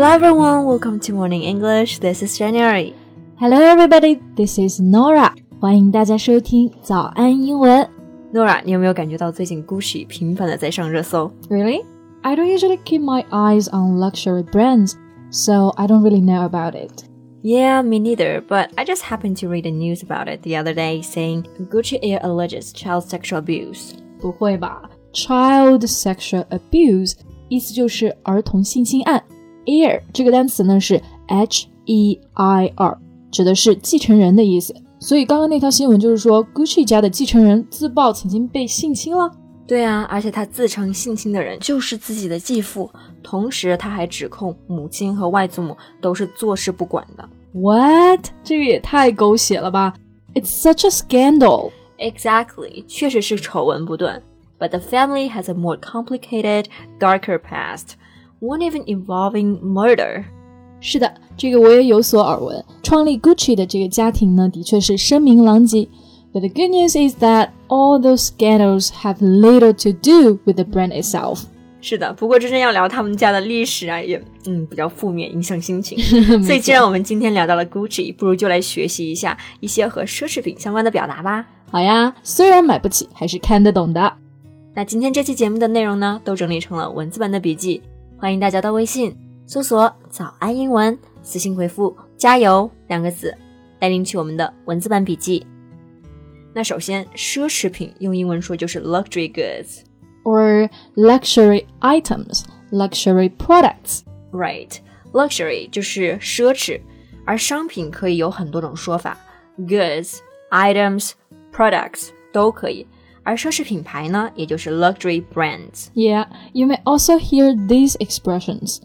Hello everyone, welcome to Morning English. This is January. Hello everybody, this is Nora. 欢迎大家收听早安英文。Nora，你有没有感觉到最近 Gucci 频繁的在上热搜？Really? I don't usually keep my eyes on luxury brands, so I don't really know about it. Yeah, me neither, but I just happened to read the news about it the other day saying Gucci Heir alleges child sexual abuse. 不会吧？Child sexual abuse 意思就是儿童性侵案。Heir 这个单词呢是 H E I R，指的是继承人的意思。所以刚刚那条新闻就是说，Gucci 家的继承人自曝曾经被性侵了。对啊，而且他自称性侵的人就是自己的继父，同时他还指控母亲和外祖母都是坐视不管的。What？这个也太狗血了吧！It's such a scandal. Exactly，确实是丑闻不断。But the family has a more complicated, darker past, one even involving murder. 是的，这个我也有所耳闻。创立 Gucci 的这个家庭呢，的确是声名狼藉。But the good news is that all those scandals have little to do with the brand itself. 是的，不过真正要聊他们家的历史啊，也嗯比较负面，影响心情。所以既然我们今天聊到了 Gucci，不如就来学习一下一些和奢侈品相关的表达吧。好呀，虽然买不起，还是看得懂的。那今天这期节目的内容呢，都整理成了文字版的笔记，欢迎大家到微信。搜索“早安英文”，私信回复“加油”两个字，来领取我们的文字版笔记。那首先，奢侈品用英文说就是 luxury goods or luxury items, luxury products. Right, luxury 就是奢侈，而商品可以有很多种说法，goods, items, products 都可以。而奢侈品牌呢，也就是 luxury brands. Yeah, you may also hear these expressions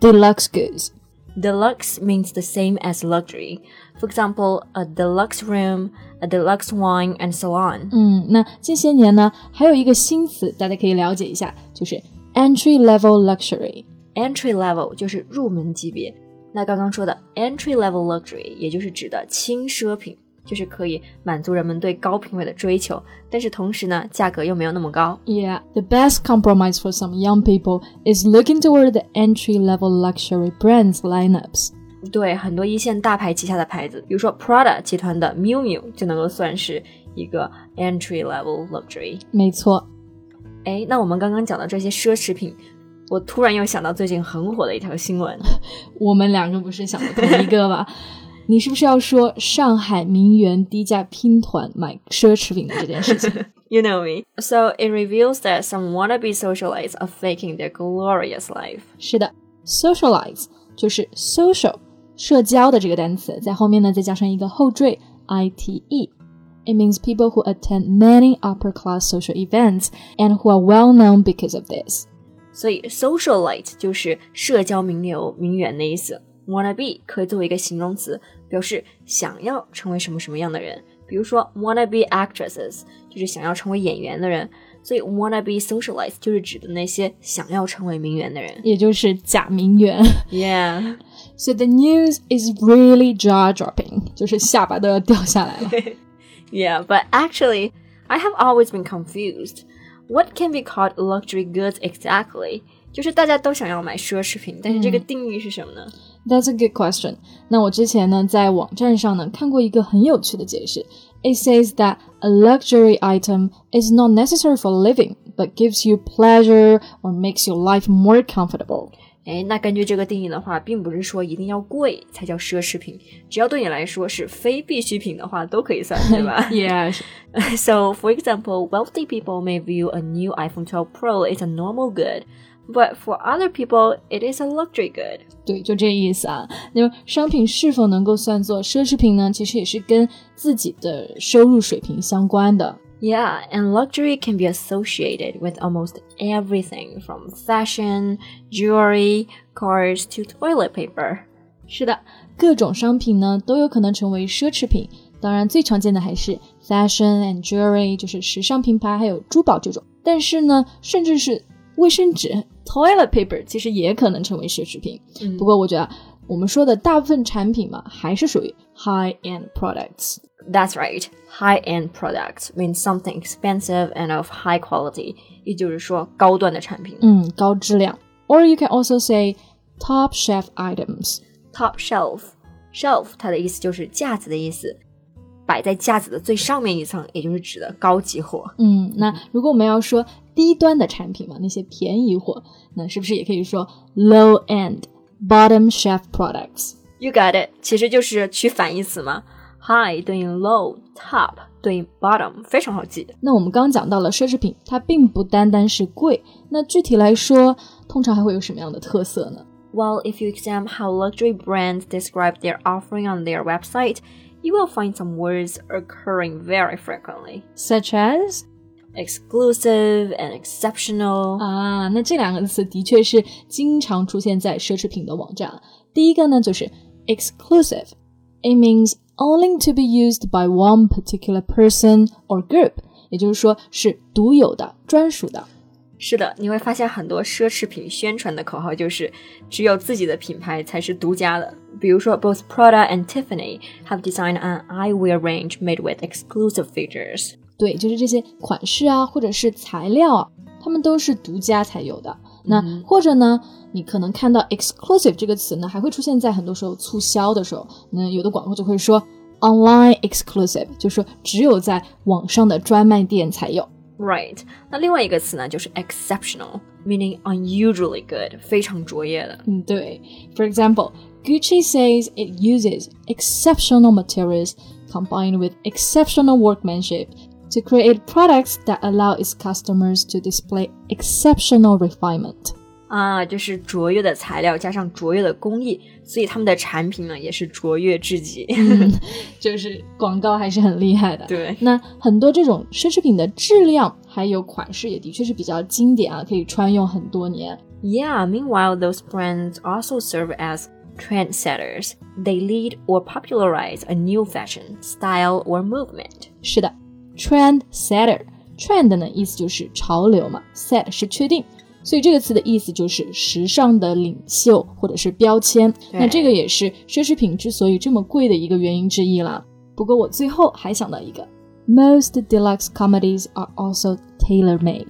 deluxe goods. Deluxe means the same as luxury. For example, a deluxe room, a deluxe wine, and so on. 嗯，那近些年呢，还有一个新词，大家可以了解一下，就是 entry level luxury。Entry level 就是入门级别。那刚刚说的 entry level luxury，也就是指的轻奢品。 就是可以满足人们对高品位的追求，但是同时呢，价格又没有那么高。Yeah, the best compromise for some young people is looking toward the entry-level luxury brands lineups. 对，很多一线大牌旗下的牌子，比如说 Prada 集团的 Miu Miu 就能够算是一个 entry-level luxury。没错。哎，那我们刚刚讲的这些奢侈品，我突然又想到最近很火的一条新闻。我们两个不是想的同一个吧？你是不是要说上海名媛低价拼团买奢侈品的这件事情？You know me. So it reveals that some wannabe socialites are faking their glorious life. 是的，socialize 就是 social 社交的这个单词，在后面呢再加上一个后缀 ite。It means people who attend many upper class social events and who are well known because of this. 所以 socialite 就是社交名流、名媛的意思。 wanna be 可以作为一个形容词，表示想要成为什么什么样的人。比如说，wanna be actresses 就是想要成为演员的人，所以 wanna be socialites 就是指的那些想要成为名媛的人，也就是假名媛。Yeah. So the news is really jaw dropping，就是下巴都要掉下来了。yeah, but actually, I have always been confused. What can be called luxury goods exactly? 就是大家都想要买奢侈品，但是这个定义是什么呢 ？That's a good question. 那我之前呢，在网站上呢看过一个很有趣的解释。It says that a luxury item is not necessary for living, but gives you pleasure or makes your life more comfortable. 哎，那根据这个定义的话，并不是说一定要贵才叫奢侈品，只要对你来说是非必需品的话，都可以算，对吧？Yeah. So, for example, wealthy people may view a new iPhone 12 Pro as a normal good but for other people, it is a luxury good. 对，就这意思啊。那么商品是否能够算作奢侈品呢？其实也是跟自己的收入水平相关的。Yeah, and luxury can be associated with almost everything from fashion, jewelry, cars to toilet paper. 是的，各种商品呢都有可能成为奢侈品。当然，最常见的还是 fashion and jewelry，就是时尚品牌还有珠宝这种。但是呢，甚至是卫生纸 toilet paper 其实也可能成为奢侈品。嗯、不过我觉得我们说的大部分产品嘛，还是属于 high end products。That's right. High end products means something expensive and of high quality，也就是说高端的产品。嗯，高质量。Or you can also say top shelf items。 top shelf shelf 它的意思就是架子的意思， 摆在架子的最上面一层，也就是指的高级货。嗯，那如果我们要说低端的产品嘛，那些便宜货，那是不是也可以说 low end bottom shelf products？ You got it，其实就是取反义词嘛。High 对应 low，top 对应 bottom，非常好记。那我们刚刚讲到了奢侈品，它并不单单是贵，那具体来说，通常还会有什么样的特色呢？ Well, if you examine how luxury brands describe their offering on their website, you will find some words occurring very frequently. Such as Exclusive and exceptional. 啊，那这两个词的确是经常出现在奢侈品的网站。第一个呢就是 exclusive。It means only to be used by one particular person or group，也就是说是独有的、专属的。是的，你会发现很多奢侈品宣传的口号就是只有自己的品牌才是独家的。 比如说，both Prada and Tiffany have designed an eyewear range made with exclusive features. 对，就是这些款式啊，或者是材料啊，它们都是独家才有的。那、或者呢，你可能看到 exclusive 这个词呢，还会出现在很多时候促销的时候。那有的广告就会说 online exclusive，就说只有在网上的专卖店才有。 Right. 那另外一个词呢，就是 exceptional, meaning unusually good，非常卓越的。嗯，对。For example, Gucci says it uses exceptional materials combined with exceptional workmanship to create products that allow its customers to display exceptional refinement. 啊，就是卓越的材料加上卓越的工艺，所以他们的产品呢也是卓越至极。就是广告还是很厉害的。对那很多这种奢侈品的质量还有款式也的确是比较经典啊，可以穿用很多年。 Yeah, meanwhile, those brands also serve as trendsetters. They lead or popularize a new fashion, style, or movement. 是的，trend setter，trend 呢意思就是潮流嘛，set 是确定，所以这个词的意思就是时尚的领袖或者是标签。对那这个也是奢侈品之所以这么贵的一个原因之一啦。不过我最后还想到一个，most deluxe comedies are also tailor-made。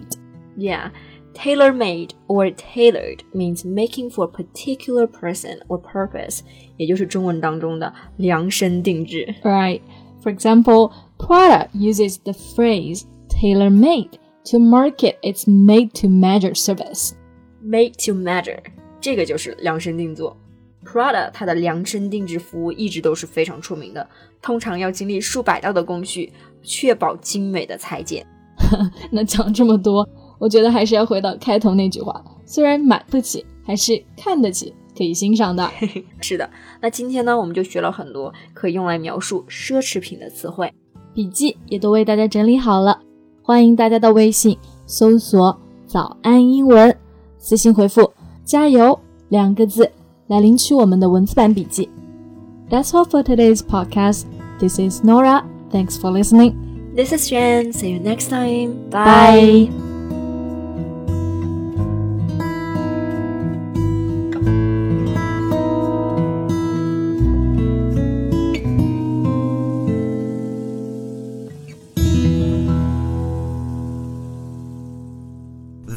Yeah, tailor-made or tailored means making for a particular person or purpose，也就是中文当中的量身定制。 Right. For example, Prada uses the phrase tailor made to market its made to measure service. Made to measure，这个就是量身定做。Prada 它的量身定制服务一直都是非常出名的，通常要经历数百道的工序，确保精美的裁剪。那讲这么多， 我觉得还是要回到开头那句话：虽然买不起，还是看得起，可以欣赏的。是的，那今天呢，我们就学了很多可以用来描述奢侈品的词汇。笔记也都为大家整理好了，欢迎大家到微信搜索“早安英文”，私信回复“加油”两个字来领取我们的文字版笔记。That's all for today's podcast. This is Nora. Thanks for listening. This is Xuan. See you next time. Bye.